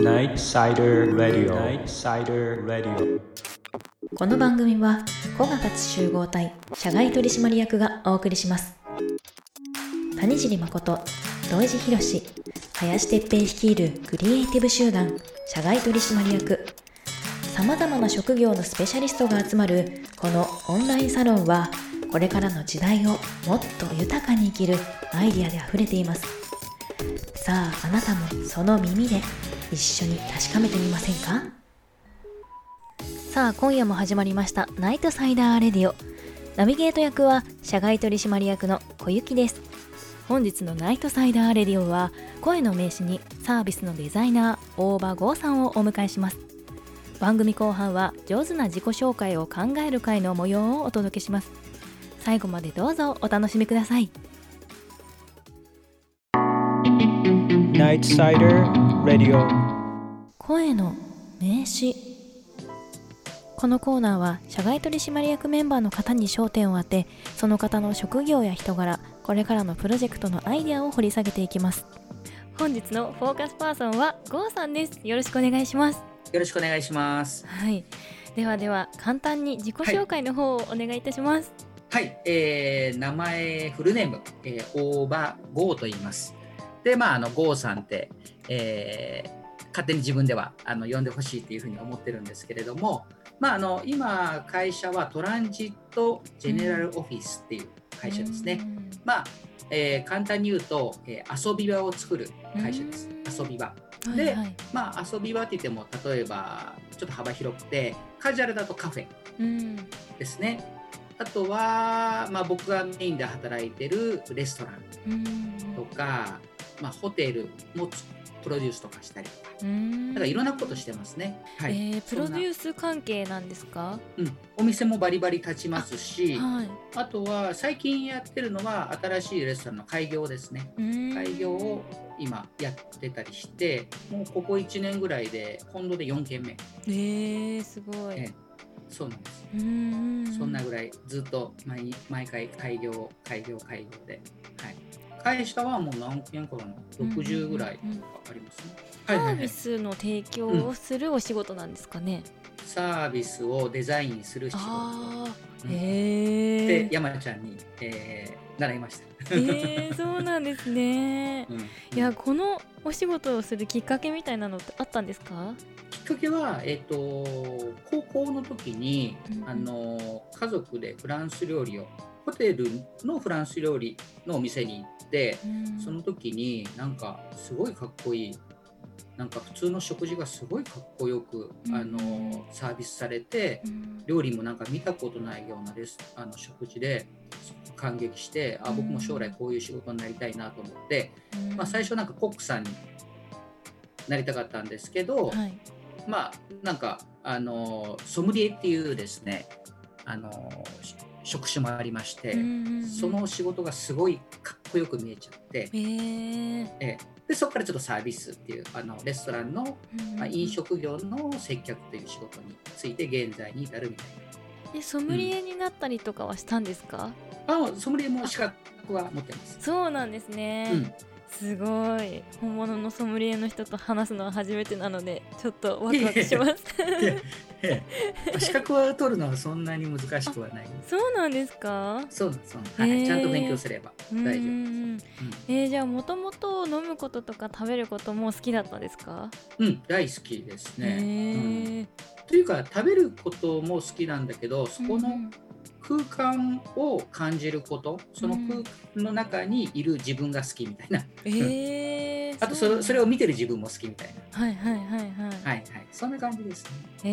Night Sider Radio Night Sider Radio この番組は小型津集合体社外取締役がお送りします。谷尻誠土井地博林哲平率いるクリエイティブ集団社外取締役。さまざまな職業のスペシャリストが集まるこのオンラインサロンはこれからの時代をもっと豊かに生きるアイディアであふれていますさああなたもその耳で一緒に確かめてみませんか？さあ今夜も始まりましたナイトサイダーレディオ。ナビゲート役は社外取締役の小雪です。本日のナイトサイダーレディオは声の名刺にサービスのデザイナー大場剛さんをお迎えします。番組後半は上手な自己紹介を考える会の模様をお届けします。最後までどうぞお楽しみください。Night Sider Radio. 声の名詞。このコーナーは社外取締役メンバーの方に焦点を当てその方の職業や人柄これからのプロジェクトのアイデアを掘り下げていきます。本日のフォーカスパーソンはゴーさんです。よろしくお願いします。よろしくお願いします。はい。ではでは簡単に自己紹介の方をお願いいたします。はい、えー、名前フルネーム、えー、大場剛と言います。で、まあ、あの剛さんって、えー勝手に自分ではあの呼んでほしいっていうふうに思ってるんですけれども、まあ、あの今会社はトランジットジェネラルオフィスっていう会社ですね。まあ、えー簡単に言うと、えー遊び場を作る会社です。遊び場。うんではいはいまあ、遊び場って言っても例えばちょっと幅広くてカジュアルだとカフェうんですね。あとは、まあ、僕がメインで働いてるレストランうんとか、まあ、ホテルもつプロデュースとかしたりとか、うんだからいろんなことしてますね。はいえープロデューース関係なんですか？うん、お店もバリバリ立ちますし、はいあとは最近やってるのは新しいレストランの開業ですね。うん開業を今やってたりして、もうここ1年ぐらいで、今度で4軒目。えー、すごい、ええそうなんです。うんそんなぐらいずっと毎毎回開業、開業、開業で。はい。会社はもう何件かな ?60 ぐらいうんうん。うんありますね。サービ。スの提供をするお仕事なんですかね、サービスをデザインする仕事。ああうん。へえで山ちゃんに、えー習いました。えー、そうなんですね。うん。いやこのお仕事をするきっかけみたいなのってあったんですか？きっかけは、えっと高校の時に、うん。あの家族でフランス料理をホテルのフランス料理のお店に行って、その時になんかすごいかっこいいなんか普通の食事がすごいかっこよく、うん。あのサービスされてうん。料理もなんか見たことないようなレスあの食事で感激してあ僕も将来こういう仕事になりたいなと思って、うん。まあ、最初なんかコックさんになりたかったんですけど、はい。まあなんかあのソムリエっていうですねあのし職種もありまして、その仕事がすごいかっこよく見えちゃって、えー。ええ。でそこからちょっとサービスっていうあのレストランの、まあ、飲食業の接客という仕事について現在に至るみたいでソムリエになったりとかはしたんですか、なあソムリエも資格は持ってます。そうなんですね、うんすごい。本物のソムリエの人と話すのは初めてなのでちょっとワクワクします。資格は取るのはそんなに難しくはない。そうなんですか？そうなんそうはいへえ。ちゃんと勉強すれば。大丈夫。です。うん。うん。えー、じゃあもともと飲むこととか食べることも好きだったですか？うん、大好きですね。へうん。えというか食べることも好きなんだけどそこのうん空間を感じることその空間の中にいる自分が好きみたいな、えー、あとそれそれを見てる自分も好きみたいな。はいはいはいはい、はいはい。そんな感じですね。え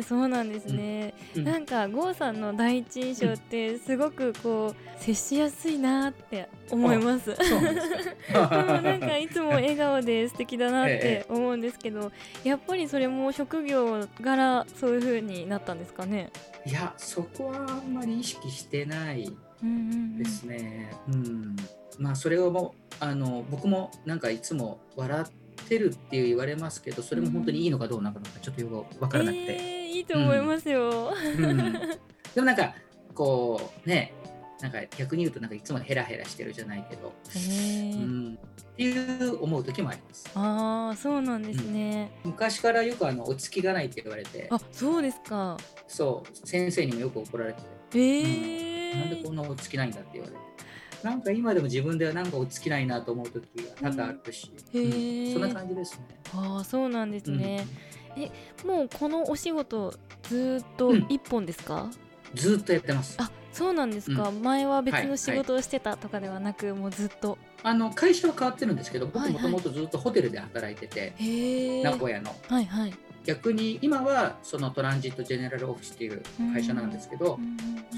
ー、そうなんですね、うん。なんか郷さんの第一印象ってすごくこう接しやすいなって思います。そうなんです なんかいつも笑顔で素敵だなっえて思うんですけど、やっぱりそれも職業柄そういう風になったんですかね？いやそこはあんまり意識してないうんうんうんですね。うん、まあそれをもうあの僕もなんかいつも笑ってるって言われますけどそれも本当にいいのかどうなのかちょっとよくわからなくて。えー、いいと思いますよ。うんでもなんかこうねなんか逆に言うとなんかいつもヘラヘラしてるじゃないけど、うん、っていう思う時もあります。ああそうなんですね、昔からよくあの落ち着きがないって言われて。あそうですか。そう。先生にもよく怒られてへえなんでこんな落ち着きないんだって言われて。なんか今でも自分ではなんか落ち着きないなと思う時が多々あるし、うん。そんな感じですね。ああそうなんですうん。ね、もうこのお仕事ずーっとうん。一本ですか、ずーっとやってます。あそうなんですか、う前は別のはい仕事をしてたとかではなく、もうずっと？あの会社は変わってるんですけど僕はいはい。もともとずっとホテルで働いてて、へえ名古屋の。はいはい。逆に今はそのトランジット・ジェネラル・オフィスっていう会社なんですけど、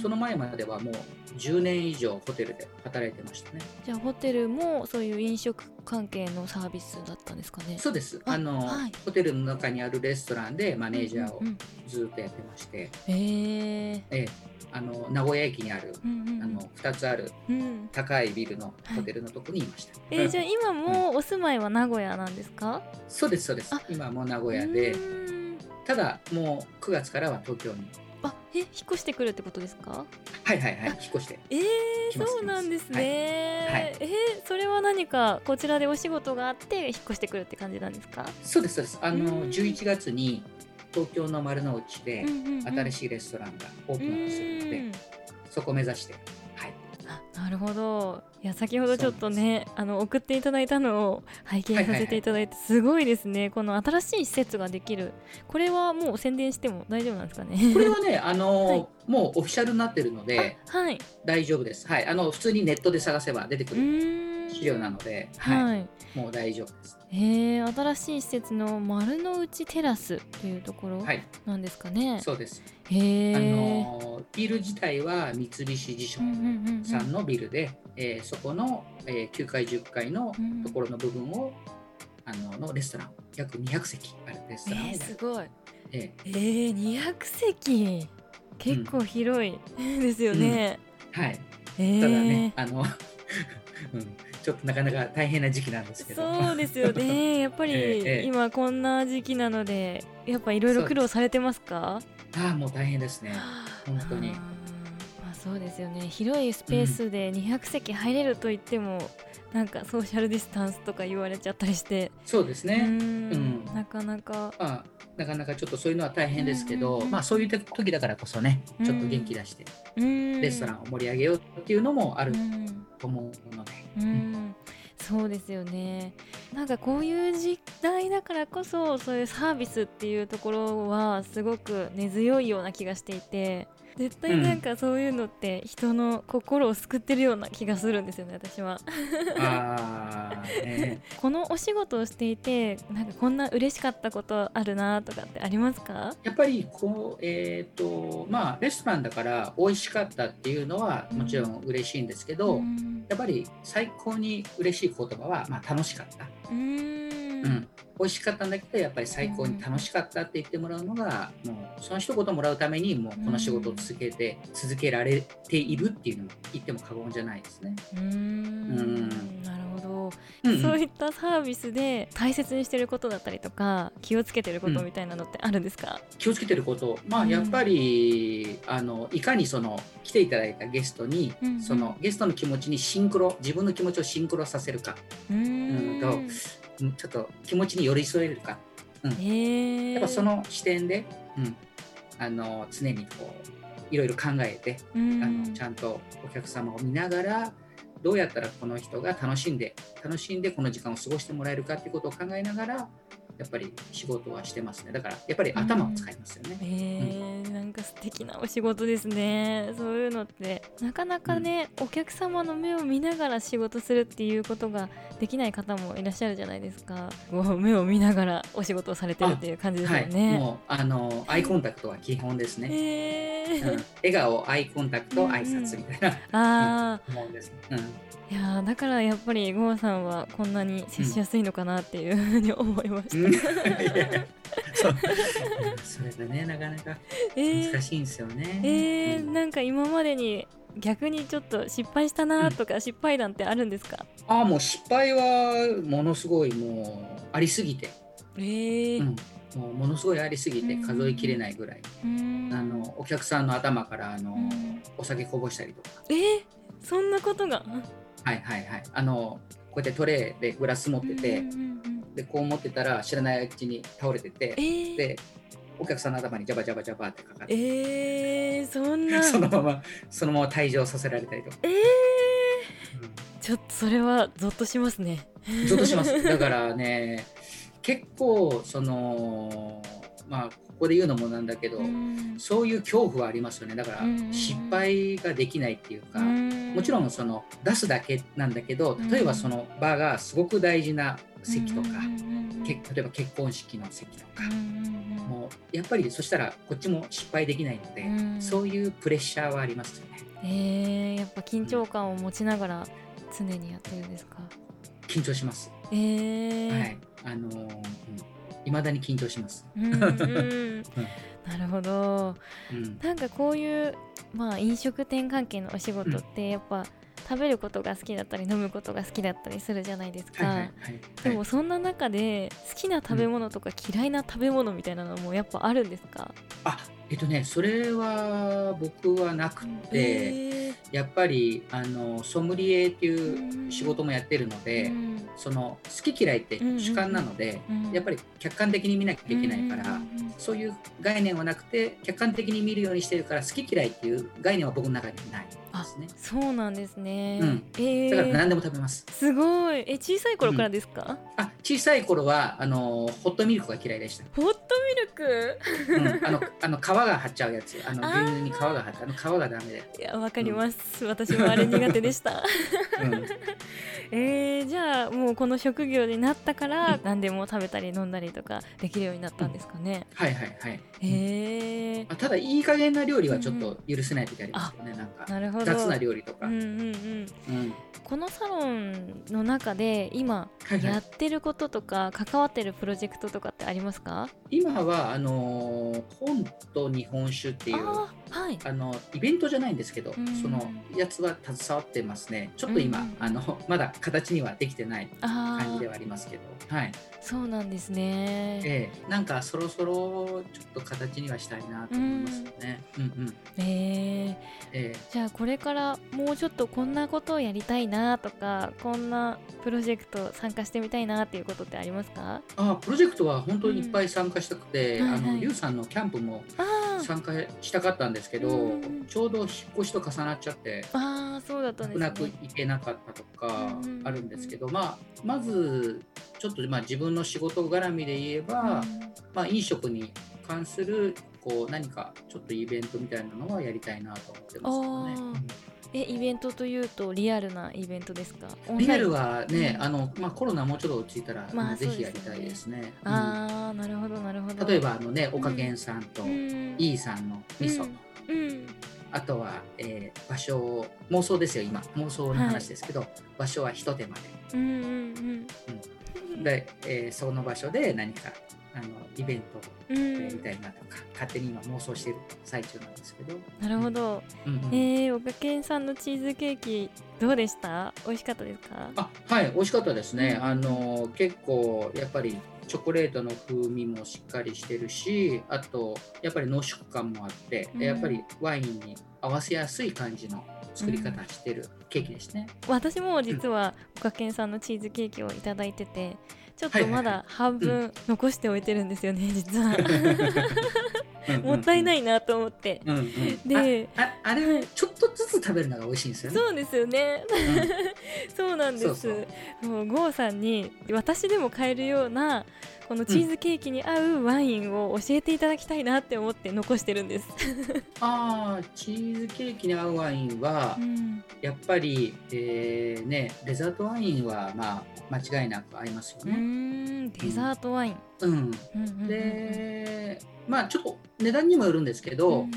その前まではもう10年以上ホテルで働いてましたね。じゃあホテルもそういう飲食関係のサービスだったんですかね？そうです。ああの、はい。ホテルの中にあるレストランでマネージャーをうんうんずっとやってまして、へえええ。あの名古屋駅にある、うんうんうん。あの2つあるうん。高いビルのホテルのとこにいました。えーじゃあうん。今もお住まいは名古屋なんですか？そうですそうです。あ今はもう名古屋で。うーん。ただもう9月からは東京にあえ引っ越してくるってことですか？はいはいはいあ引っ越して。えー、そうなんですね、はい。はい。えーそれは何かこちらでお仕事があって引っ越してくるって感じなんですか？そうですそうです。あうん。の11月に東京の丸の内で新いしいレストランがオーうプンするのでん。そこを目指してなるほど。いや先ほどちょっとねあの送っていただいたのを拝見させていただいてすごいですね。この新しい施設ができる。これはもう宣伝しても大丈夫なんですかね？これはねあの、はい。もうオフィシャルになってるのであはい。大丈夫です。はい。あの普通にネットで探せば出てくうる資料なので、はい。はい。もう大丈夫です。へえ新しい施設の丸の内テラスというところはい。なんですかね、そうです。へえあのビル自体は三菱地所うんうんうんうん。さんのビルで、えーそこの、えー9階10階のうん。ところの部分を、あののレストラン。約200席あるレストランをえー、すごい。ええ。ー、200席。結構広いですよね、ーはい。えー、ただね、あの、うん、ちょっとなかなか大変な時期なんですけど。そうですよね。やっぱり、今こんな時期なのでやっぱいろいろ苦労されてますか？ああもう大変ですね。本当にそうですよね。広いスペースで200席入れると言っても、なんかソーシャルディスタンスとか言われちゃったりして。そうですね、うーん。うん。なかなか。まあなかなかちょっとそういうのは大変ですけど、うん。うんうんまあそういう時だからこそねちょっと元気出してレレストランを盛り上げようっていうのもあるうんと思うので、うん。そうですよね。なんかこういう時代だからこそそういうサービスっていうところはすごく根強いような気がしていて絶対なんかそういうのって人の心を救ってるような気がするんですよね私は。ああね。このお仕事をしていてなんかこんな嬉しかったことあるなとかってありますか？やっぱりこうえっ、とまあレストランだから美味しかったっていうのはもちろん嬉しいんですけど、うん。やっぱり最高に嬉しい言葉は、まあ、楽しかった、うーん。うん、美味しかったんだけどやっぱり最高に楽しかったって言ってもらうのがもうその一言もらうためにもうこの仕事を続けて、続けられているっていうのも言っても過言じゃないですね。うーんどうんうん。そういったサービスで大切にしてることだったりとか気をつけてることみたいなのってあるんですか、気をつけてること、まあ、うん。やっぱり、あのいかにその来ていただいたゲストに、うんうん。そのゲストの気持ちにシンクロ自分の気持ちをシンクロさせるか、うーん。うんうんちょっと気持ちに寄り添えるか。へー。やっぱその視点で、うん、あの常にこういろいろ考えて、うん。あのちゃんとお客様を見ながらどうやったらこの人が楽しんで楽しんでこの時間を過ごしてもらえるかっていうことを考えながらやっぱり仕事はしてますね。だからやっぱり頭を使いますよね。えー、なんか素敵なお仕事ですね。そういうのって。なかなかね、お客様の目を見ながら仕事するっていうことができない方もいらっしゃるじゃないですか。こう目を見ながらお仕事をされてるっていう感じですはい、よね、もうあのアイコンタクトは基本ですね。えうん。ー、笑顔、アイコンタクト、挨拶みたいな。あもん。です。ね。うん。ーいやーだからやっぱりゴーさんはこんなに接しやすいのかなっていうふうに思いました、うん そうそれがね。なかなかえー。難しいんですよね。えーうん。なんか今までに逆にちょっと失敗したなとか、失敗談ってあるんですか？ああもう失敗はものすごいもうありすぎて、えー。うん。もうものすごいありすぎてうん数えきれないぐらい、うん。あのお客さんの頭からあの、うん。お酒こぼしたりとか。えーそんなことが？はいはいはい。あのこうやってトレーでグラス持ってて、うんうんうんでこう持ってたら知らないうちに倒れててえー。でお客さんの頭にジャバジャバジャバってかかって、えー、そんな そのままそのまま退場させられたりとか、えー、ちょっとそれはゾッとしますね。ゾッとします。だからね結構そのまあここで言うのもなんだけど、うん。そういう恐怖はありますよね。だから失敗ができないっていうか、うん。もちろんその出すだけなんだけど例えばその場がすごく大事な席とか、例えば結婚式の席とか。うん、うんうん。もうやっぱりそしたらこっちも失敗できないので、うん。そういうプレッシャーはありますよね。えー、やっぱ緊張感を持ちながら常にやってるんですか？緊張します、えー、はい。あのーいまだに緊張します、うんうん なるほど。うん、なんかこういうまあ飲食店関係のお仕事ってやっぱ食べることが好きだったり飲むことが好きだったりするじゃないですか、でもそんな中で好きな食べ物とか嫌いな食べ物みたいなのもやっぱあるんですか、あえっとねそれは僕はなくて、えやっぱりあのソムリエっていうん。う仕事もやってるので、うん。その好き嫌いって主観なので、うんやっぱり客観的に見なきゃいけないから、うん。そういう概念はなくて客観的に見るようにしてるから好き嫌いっていう概念は僕の中にないですね。そうなんですね、うん。え。ーだから何でも食べます、すごい。え小さい頃からですか、あ小さい頃はあのホットミルクが嫌いでした、ホットミルク？うん、あのあの皮が張っちゃうやつ。あの牛乳に皮が張ってあの皮がダメで、いやわかります、私もあれ苦手でした。うん、えー、じゃあもうこの職業になったから何でも食べたり飲んだりとかできるようになったんですかね、はいはいはい、えー、あただいい加減な料理はちょっと許せない時ありますよね、なんか。なるほど。雑な料理とか、うんうんうん。うん。このサロンの中で今はいはい。やってることとか関わってるプロジェクトとかってありますか？今はあのー本と日本酒っていうあーはい。あのイベントじゃないんですけど、うん。そのやつは携わってますね。ちょっと今、うんあの まだ形にはできてない感じではありますけど、はい。そうなんですね。ええ。なんかそろそろちょっと形にはしたいなと思いますよね。うん。うん。えー、ええ。じゃあこれからもうちょっとこんなことをやりたいなとかこんなプロジェクト参加してみたいなっていうことってありますか？あプロジェクトは本当にいっぱい参加したくはいはいあのリュウさんのキャンプも参加したかったんですけど、うんちょうど引っ越しと重なっちゃって。あーそうだったんですね。泣く行けなかったとかうんあるんですけど、まあ、まずちょっとまあ自分の仕事絡みで言えば、まあ、飲食に関するこう何かちょっとイベントみたいなのはやりたいなと思ってますけどね。えイベントというとリアルなイベントですか？リアルはね、うん。あのまあ、コロナもうちょっと落ち着いたら、まあぜひやりたいですね。うん。ああなるほどなるほど。例えばあのね、おかげんさんと、うん。イーさんの味噌、うん。あとは、えー場所を妄想ですよ今。妄想の話ですけど、場所は一手間で。うんうん。うん。で、えーその場所で何かあのイベントをうん。やりたいなとか、勝手に今妄想している最中なんですけど、なるほど。うん。うんえー、おかけんさんのチーズケーキどうでした？美味しかったですか？あはい美味しかったですね、うんあの結構やっぱりチョコレートの風味もしっかりしてるしあとやっぱり濃縮感もあって、うん。やっぱりワインに合わせやすい感じの作り方してるケーキですね、私も実はおかけんさんのチーズケーキをいただいててちょっとまだ半分残しておいてるんですよね 実は。もったいい、ないなと思って。うんうん、であれちょっとずつ食べるのが美味しいんですよね。そうですよね。そうなんです。そうそもうゴーさんに私でも買えるようなこのチーズケーキに合うワインを教えていただきたいなって思って残してるんです、ああチーズケーキに合うワインは、うん。やっぱり、えーね、デザートワインは、まあ、間違いなく合いますよね。んデザートワイン、うんうん。で、まあ、ちょっと値段にもよるんですけど、うん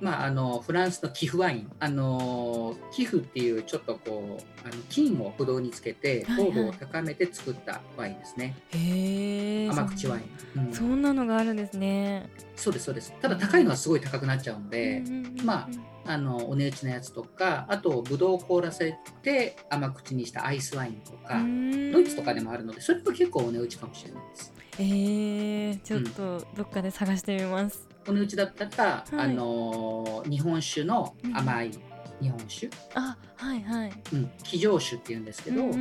まあ、あのフランスの寄付ワイン。あの寄付っていうちょっとこうあの金をブドウにつけてはいはい。糖度を高めて作ったワインですね、へえ甘口ワイン、うん。そんなのがあるんですね。そうですそうです。ただ高いのはすごい高くなっちゃうので、うんうんうんうんまあのお値打ちのやつとかあとブドウを凍らせて甘口にしたアイスワインとか、うん。ドイツとかでもあるのでそれは結構お値打ちかもしれないです。えー、ちょっとどっかで探してみます、お値打ちだったら、はい。あの日本酒の甘い日本酒、あはいはい。うん、騎乗酒っていうんですけど、うんうんう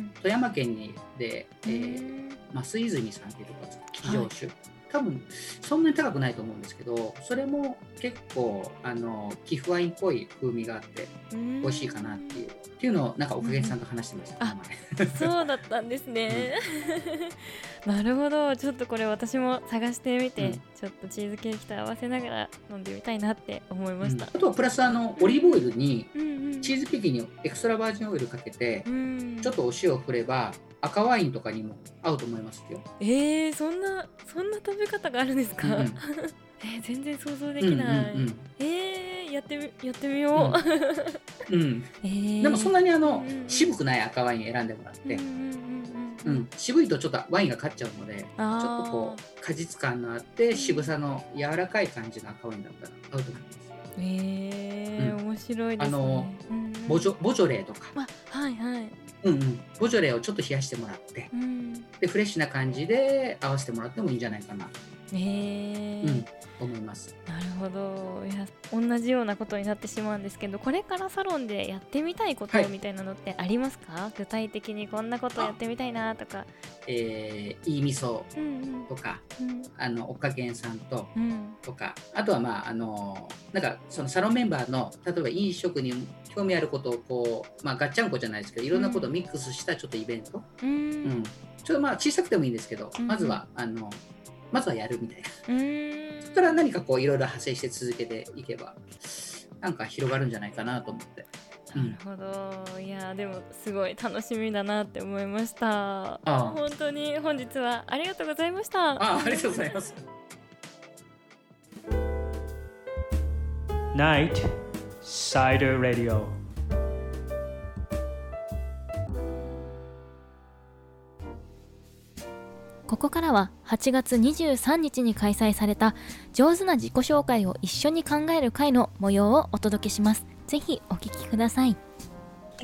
ん富山県にで、えうんー。増泉さんっていうところ騎乗酒、多分そんなに高くないと思うんですけどそれも結構あの寄付ワインっぽい風味があってうん美味しいかなっていう、っていうのをなんかおかげさんと話してました、うんそうだったんですね。なるほど、ちょっとこれ私も探してみて、うんちょっとチーズケーキと合わせながら飲んでみたいなって思いました。あとはプラスあのオリーブオイルにうんうん。チーズケーキにエクストラバージンオイルかけて、うん。ちょっとお塩を振れば赤ワインとかにも合うと思いますよ。えー、そんなそんな食べ方があるんですか？うんうん えー、全然想像でうんきない。うんえー、やってみやってみよう。うんうん えー、でもそんなにあのうん渋くない赤ワイン選んでもらって、うんうんうんううんん、渋いとちょっとワインが勝っちゃうのでちょっとこう果実感のあって渋さの柔らかい感じの赤ワインだったら合うと思います。えー、うん面白いですね。あのうんうんボジョボジョレーとか、あはいはい。うんうん、ボジョレーをちょっと冷やしてもらって。うん。でフレッシュな感じで合わせてもらってもいいんじゃないかな、えー。うん、思います。なるほど。いや同じようなことになってしまうんですけどこれからサロンでやってみたいことはい。みたいなのってありますか、具体的にこんなことやってみたいなとか。えー、いい味噌うんとかうん。あのおかげんさんとうん。とかあとはまああのなんかそのサロンメンバーの例えば飲食に興味あることをこうまあガッチャンコじゃないですけどいろんなことをミックスしたちょっとイベント、うん。ううん。んちょっとまあ小さくてもいいんですけど、うんまずはあのまずはやるみたいな。うん。そこから何かこういろいろ派生して続けていけばなんか広がるんじゃないかなと思って、うなんるほど。いやでもすごい楽しみだなって思いました。あ本当に本日はありがとうございました。あありがとうございます。Night Cider Radio ここからは8月23日に開催された上手な自己紹介を一緒に考える会の模様をお届けします。ぜひお聞きください。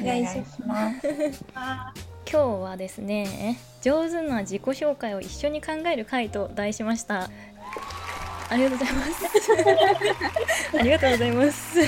お願いします。今日はですね、上手な自己紹介を一緒に考える会と題しました。ありがとうございます。ありがとうございます。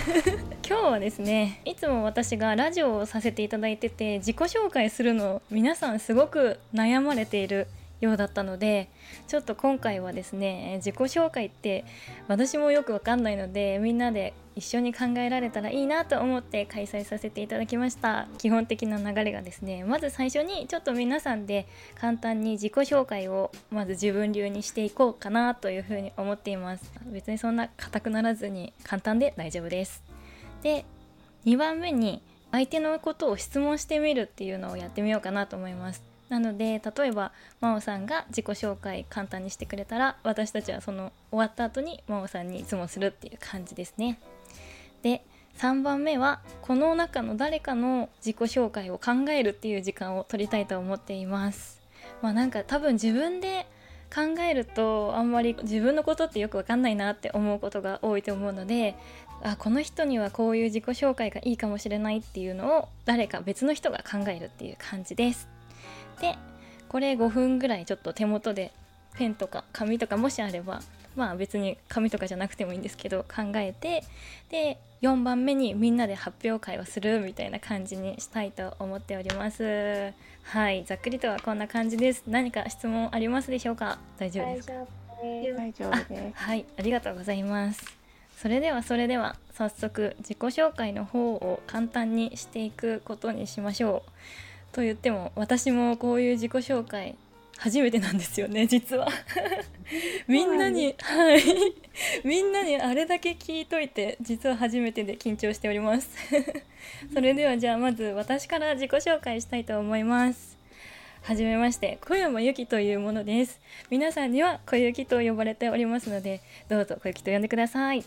今日はですね、いつも私がラジオをさせていただいてて自己紹介するの皆さんすごく悩まれているようだったのでちょっと今回はですね自己紹介って私もよくわかんないのでみんなで一緒に考えられたらいいなと思って開催させていただきました。基本的な流れがですねまず最初にちょっと皆さんで簡単に自己紹介をまず自分流にしていこうかなというふうに思っています。別にそんな硬くならずに簡単で大丈夫です。で2番目に相手のことを質問してみるっていうのをやってみようかなと思います。なので例えば真央さんが自己紹介簡単にしてくれたら私たちはその終わった後に真央さんに質問するっていう感じですね。で3番目はこの中の誰かの自己紹介を考えるっていう時間を取りたいと思っています。まあなんか多分自分で考えるとあんまり自分のことってよくわかんないなって思うことが多いと思うのであこの人にはこういう自己紹介がいいかもしれないっていうのを誰か別の人が考えるっていう感じです。でこれ5分ぐらいちょっと手元でペンとか紙とかもしあればまあ別に紙とかじゃなくてもいいんですけど考えてで4番目にみんなで発表会をするみたいな感じにしたいと思っておりますはいざっくりとはこんな感じです何か質問ありますでしょうか？大丈夫ですか？大丈夫です。はい、ありがとうございます。それではそれでは早速自己紹介の方を簡単にしていくことにしましょう。と言っても私もこういう自己紹介初めてなんですよね 実は。みんなにはい みんなにあれだけ聞いといて実は初めてで緊張しております。それではじゃあまず私から自己紹介したいと思います。はじめまして小山由紀というものです皆さんには小雪と呼ばれておりますのでどうぞ小雪と呼んでください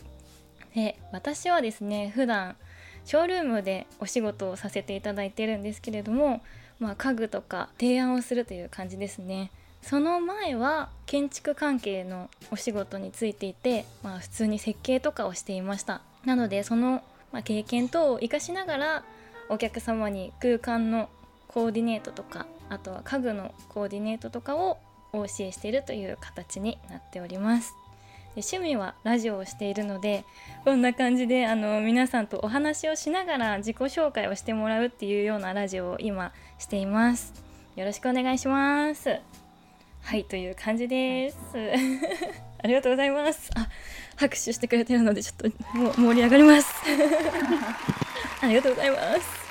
で私はですね普段ショールームでお仕事をさせていただいてるんですけれども、まあ、家具とか提案をするという感じですね。その前は建築関係のお仕事についていて、まあ、普通に設計とかをしていました。なのでその、ま、経験等を生かしながらお客様に空間のコーディネートとかあとは家具のコーディネートとかをお教えしているという形になっております。で趣味はラジオをしているのでこんな感じであの皆さんとお話をしながら自己紹介をしてもらうっていうようなラジオを今しています。よろしくお願いします。はいという感じです。ありがとうございます。あ拍手してくれてるのでちょっともう盛り上がります。ありがとうございます。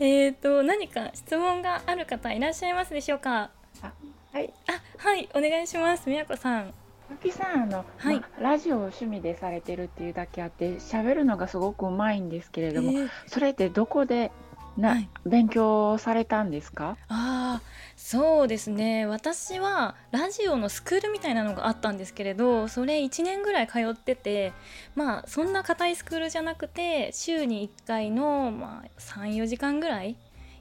えーと何か質問がある方いらっしゃいますでしょうか？はい。あはいお願いします。みやこさんゆきさん、あの、はい。まあラジオを趣味でされてるっていうだけあって、喋るのがすごくうまいんですけれども、えーそれってどこでな、はい。勉強されたんですか？ああそうですね。私はラジオのスクールみたいなのがあったんですけれどそれ1年ぐらい通っててまあそんな硬いスクールじゃなくて週に1回の、まあ、34時間ぐらい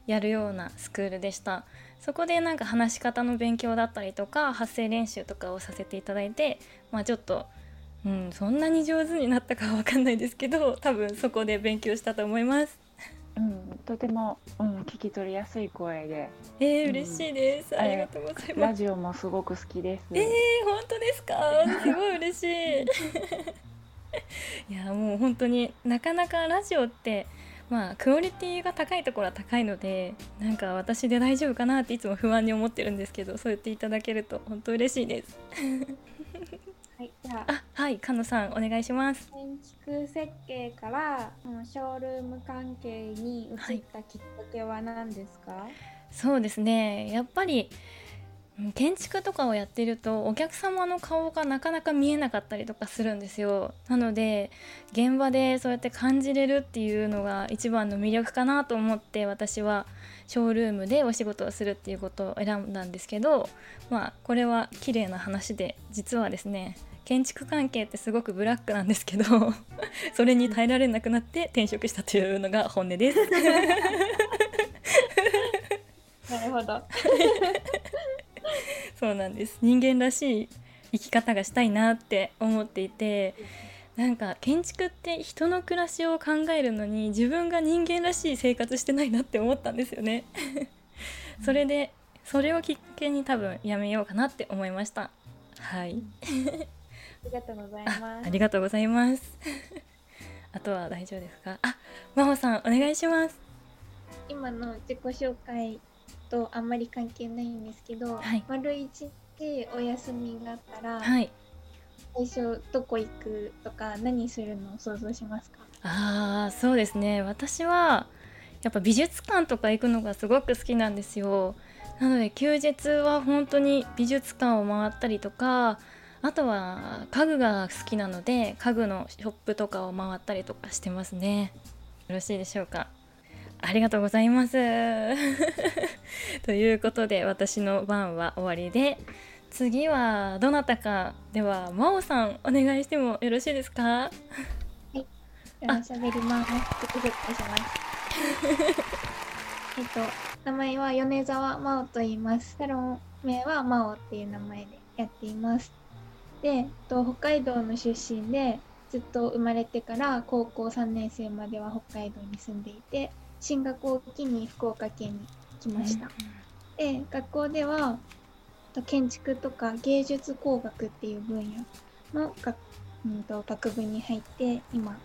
やるようなスクールでしたそこでなんか話し方の勉強だったりとか発声練習とかをさせていただいてまあちょっとうん、そんなに上手になったかは分かんないですけど多分そこで勉強したと思います。うん、とても、うん、聞き取りやすい声で、えー、うん嬉しいです。ありがとうございます。ラジオもすごく好きです。えー、本当ですか？すごい嬉しい いやもう本当になかなかラジオってまあクオリティが高いところは高いのでなんか私で大丈夫かなっていつも不安に思ってるんですけどそう言っていただけると本当嬉しいです。はい、じゃあ。あはいかのさんお願いします。建築設計からショールーム関係に移ったきっかけは何ですか、そうですね。やっぱりうん建築とかをやってるとお客様の顔がなかなか見えなかったりとかするんですよなので現場でそうやって感じれるっていうのが一番の魅力かなと思って私はショールームでお仕事をするっていうことを選んだんですけどまあこれは綺麗な話で実はですね建築関係ってすごくブラックなんですけど それに耐えられなくなって転職したというのが本音です。なるほど。そうなんです。人間らしい生き方がしたいなって思っていてなんか建築って人の暮らしを考えるのに自分が人間らしい生活してないなって思ったんですよね。それでそれをきっかけに多分やめようかなって思いました。はい。ありがとうございあます。ありがとうございます。あとは大丈夫ですか？あ真帆さんお願いします。今の自己紹介とあんまり関係ないんですけど、はい。丸一日お休みがあったら、はい。最初どこ行くとか何するの？を想像しますか？あーそうですね。私はやっぱ美術館とか行くのがすごく好きなんですよ。なので休日は本当に美術館を回ったりとかあとは家具が好きなので家具のショップとかを回ったりとかしてますね。よろしいでしょうか？ありがとうございます ということで私の番は終わりで次はどなたかでは真央さんお願いしてもよろしいですか？じゃあ喋ります。えっと、名前は米沢真央と言います。サロン名は真央っていう名前でやっています。で、えっと、北海道の出身で、ずっと生まれてから高校3年生までは北海道に住んでいて、進学を機に福岡県に来ました。で、学校では、えっと建築とか芸術工学っていう分野の学,、うん、と学部に入って、今、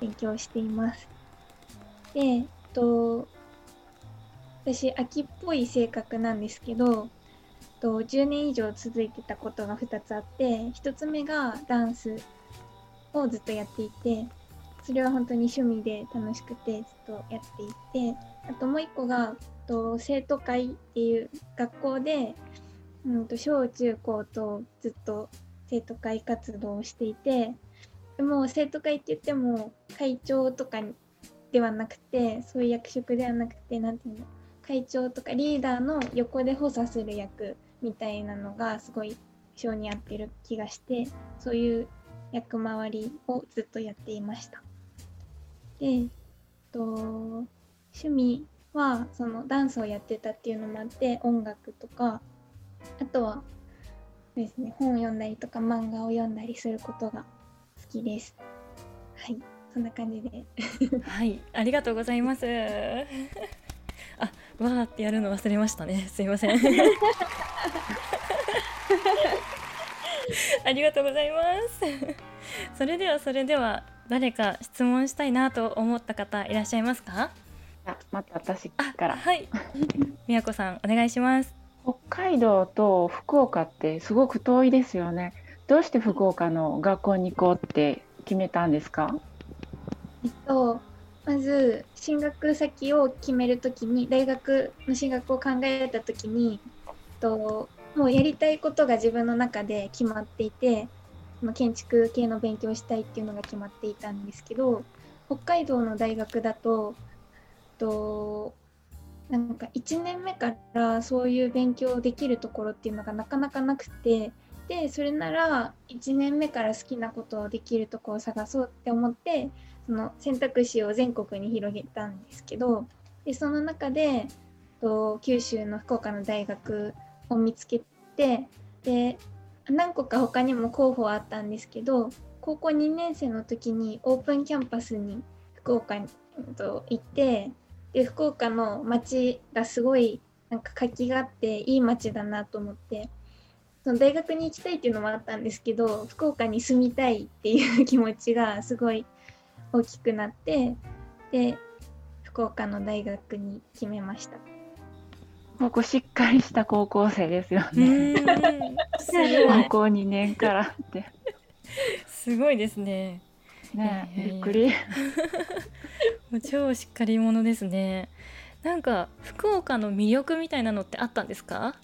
勉強しています。で、と、私、秋っぽい性格なんですけど、と10年以上続いてたことが2つあって、1つ目がダンスをずっとやっていて、それは本当に趣味で楽しくてずっとやっていて、あともう1個が、と生徒会っていう学校で、うんと小中高とずっと生徒会活動をしていて、でも生徒会って言っても会長とかではなくてそういう役職ではなくてなんていうの会長とかリーダーの横で補佐する役みたいなのがすごい性に合ってる気がしてそういう役回りをずっとやっていました。で、えっと、趣味はそのダンスをやってたっていうのもあって音楽とかあとはですね本を読んだりとか漫画を読んだりすることが好きです。はい、そんな感じで。はい、ありがとうございます。あ、わーってやるの忘れましたね。すいません。ありがとうございます。それではそれでは誰か質問したいなと思った方いらっしゃいますか？あまた私あ、からはい。みやこさんお願いします。北海道と福岡ってすごく遠いですよねどうして福岡の学校に行こうって決めたんですか？えっと、まず進学先を決めるときに大学の進学を考えたときに、えっと、もうやりたいことが自分の中で決まっていてその建築系の勉強したいっていうのが決まっていたんですけど北海道の大学だと、と、なんか1年目からそういう勉強できるところっていうのがなかなかなくてでそれなら1年目から好きなことをできるとこを探そうって思ってその選択肢を全国に広げたんですけどでその中でと九州の福岡の大学を見つけてで何個か他にも候補はあったんですけど高校2年生の時にオープンキャンパスに福岡に行ってで福岡の街がすごいなんか活気があっていい街だなと思ってその大学に行きたいっていうのもあったんですけど福岡に住みたいっていう気持ちがすごい大きくなってで福岡の大学に決めました。ここしっかりした高校生ですようね。ーん、すごい。高校2年からって。すごいですね。ねいやいやいや。びっくり。もう超しっかり者ですね。なんか福岡の魅力みたいなのってあったんですか？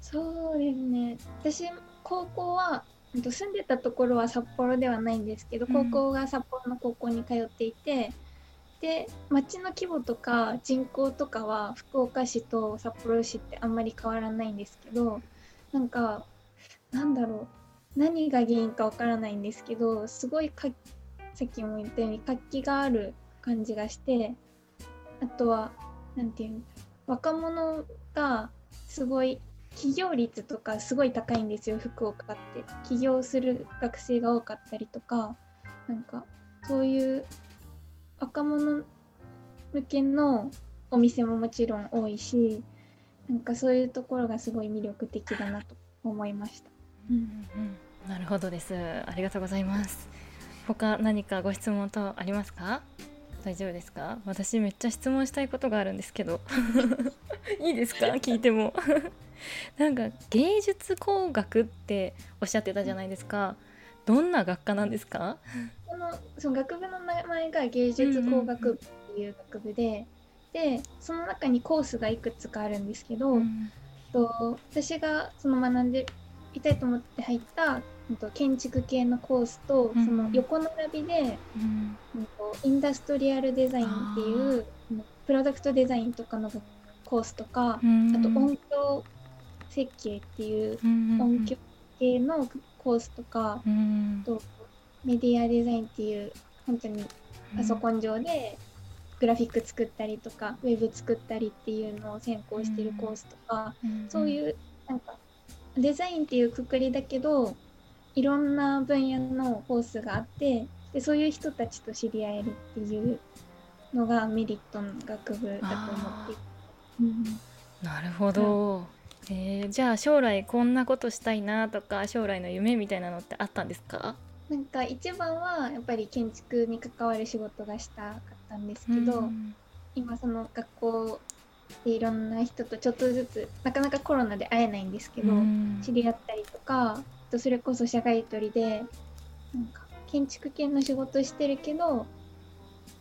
そうですね。私高校はうんと住んでたところは札幌ではないんですけど、うん。高校が札幌の高校に通っていてで町の規模とか人口とかは福岡市と札幌市ってあんまり変わらないんですけどなんかなんだろう何が原因かわからないんですけどすごいかさっきも言ったように活気がある感じがしてあとはなんていうんだ若者がすごい起業率とかすごい高いんですよ福岡って。起業する学生が多かったりとかなんかそういう若者向けのお店ももちろん多いしなんかそういうところがすごい魅力的だなと思いました。うんなるほどです。ありがとうございます。他何かご質問等ありますか？大丈夫ですか？私めっちゃ質問したいことがあるんですけど、いいですか？聞いても。なんか芸術工学っておっしゃってたじゃないですか。どんな学科なんですか？このその学部の名前が芸術工学部っていう学部で、でその中にコースがいくつかあるんですけど、うん。と私がその学んでいたいと思って入った建築系のコースと、うん。その横並びで、うん。インダストリアルデザインっていううんプロダクトデザインとかのコースとか、うん。あと音響設計っていううん。音響系のコースとか、うん。とメディアデザインっていう本当にパソコン上でグラフィック作ったりとかウェブ作ったりっていうのを専攻してるコースとか、そういうなんかデザインっていうくくりだけどいろんな分野のコースがあってでそういう人たちと知り合えるっていうのがメリットの学部だと思ってうんなるほど、えーじゃあ将来こんなことしたいなとか将来の夢みたいなのってあったんですか？なんか一番はやっぱり建築に関わる仕事がしたかったんですけど、うん。今その学校でいろんな人とちょっとずつなかなかコロナで会えないんですけど、うん。知り合ったりとかそれこそ社外取りでなんか建築系の仕事してるけど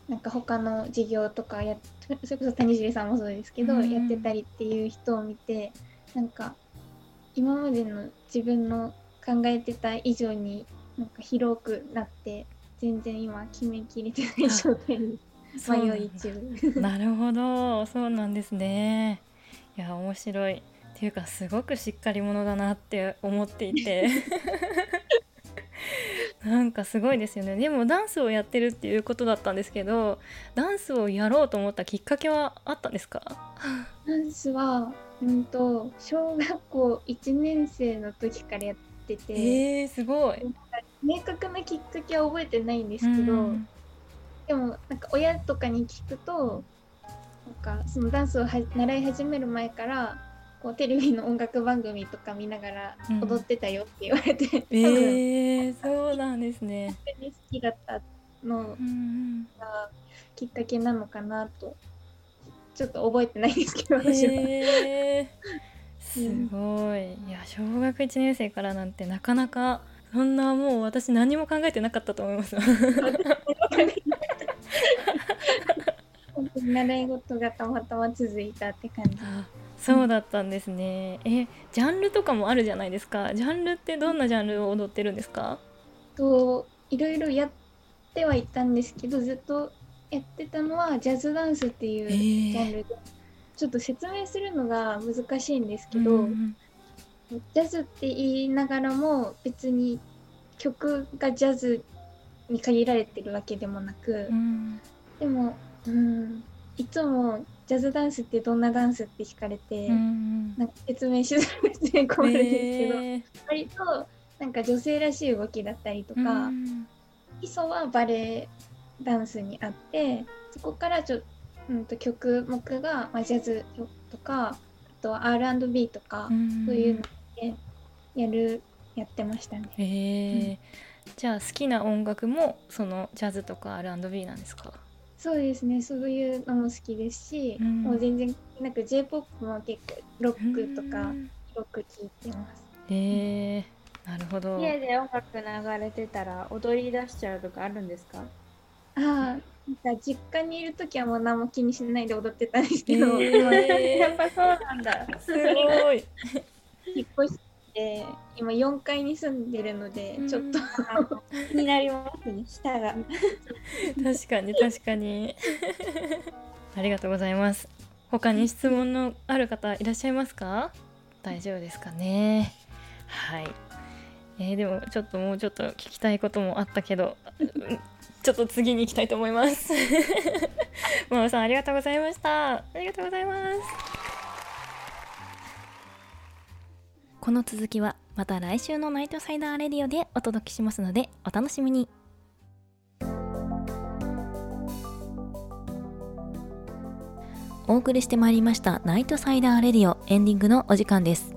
なんか他の事業とかやっそれこそ谷尻さんもそうですけど、うん。やってたりっていう人を見てなんか今までの自分の考えてた以上になんか広くなって全然今決めきれてない状態ですそうなんだ。迷い中。なるほど。そうなんですね。いや面白い。っていうかすごくしっかり者だなって思っていて。なんかすごいですよね。でもダンスをやってるっていうことだったんですけどダンスをやろうと思ったきっかけはあったんですか？ダンスは、うんと、小学校1年生の時からやってて、えー、すごい明確なきっかけは覚えてないんですけど、うん。でもなんか親とかに聞くとなんかそのダンスをは習い始める前からこうテレビの音楽番組とか見ながらうん。踊ってたよって言われて、多分。えー、そうなんですね。本当に好きだったのうんがきっかけなのかなとちょっと覚えてないんですけどうん私は。へーすごい。いや小学1年生からなんてなかなかそんなもう私何も考えてなかったと思います。習い事がたまたま続いたって感じ。あそうだったんですね。えジャンルとかもあるじゃないですか。ジャンルってどんなジャンルを踊ってるんですか？といろいろやってはいたんですけどずっとやってたのはジャズダンスっていうえージャンルで、ちょっと説明するのが難しいんですけど、うんジャズって言いながらも別に曲がジャズに限られてるわけでもなく、うんでも、うん、いつもジャズダンスってどんなダンスって聞かれて、うんなんか説明しづらくて困るんですけど、えー。割となんか女性らしい動きだったりとか、うん。基礎はバレエダンスにあってそこからちょ、うん、と曲目が、まあ、ジャズとかあとは R&B とか、そういうのでやるやってましたね。へえじゃあ好きな音楽もそのジャズとか R&B なんですか？そうですね。そういうのも好きですし、うん。もう全然なんか J-POP も結構ロックとかうん。よく聴いてます。へえなるほど。家で音楽流れてたら踊り出しちゃうとかあるんですか？ああなんか実家にいる時はもう何も気にしないで踊ってたんですけど、へー。やっぱそうなんだ。すごい引っ越して今4階に住んでるのでちょっと。気になりますね、舌が。確かに確かに。ありがとうございます。他に質問のある方いらっしゃいますか？大丈夫ですかね？はい。えーでもちょっともうちょっと聞きたいこともあったけどうんちょっと次に行きたいと思います。ママさんありがとうございました。ありがとうございますこの続きはまた来週のナイトサイダーレディオでお届けしますのでお楽しみに。お送りしてまいりましたナイトサイダーレディオエンディングのお時間です。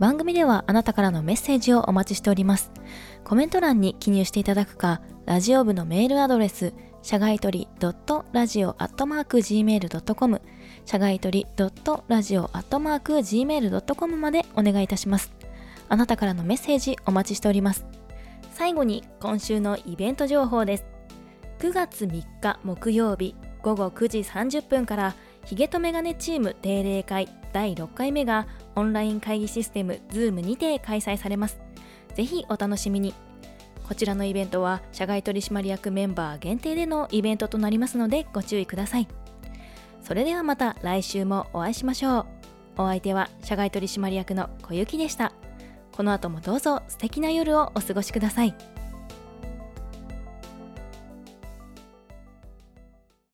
番組ではあなたからのメッセージをお待ちしております。コメント欄に記入していただくかラジオ部のメールアドレス社外取り .radio.gmail.com 社外取り .radio.gmail.com までお願いいたします。あなたからのメッセージお待ちしております。最後に今週のイベント情報です。9月3日木曜日午後9時30分からヒゲとメガネチーム定例会第6回目がオンライン会議システム Zoom にて開催されます。ぜひお楽しみに。こちらのイベントは社外取締役メンバー限定でのイベントとなりますのでご注意ください。それではまた来週もお会いしましょう。お相手は社外取締役の小雪でした。この後もどうぞ素敵な夜をお過ごしください。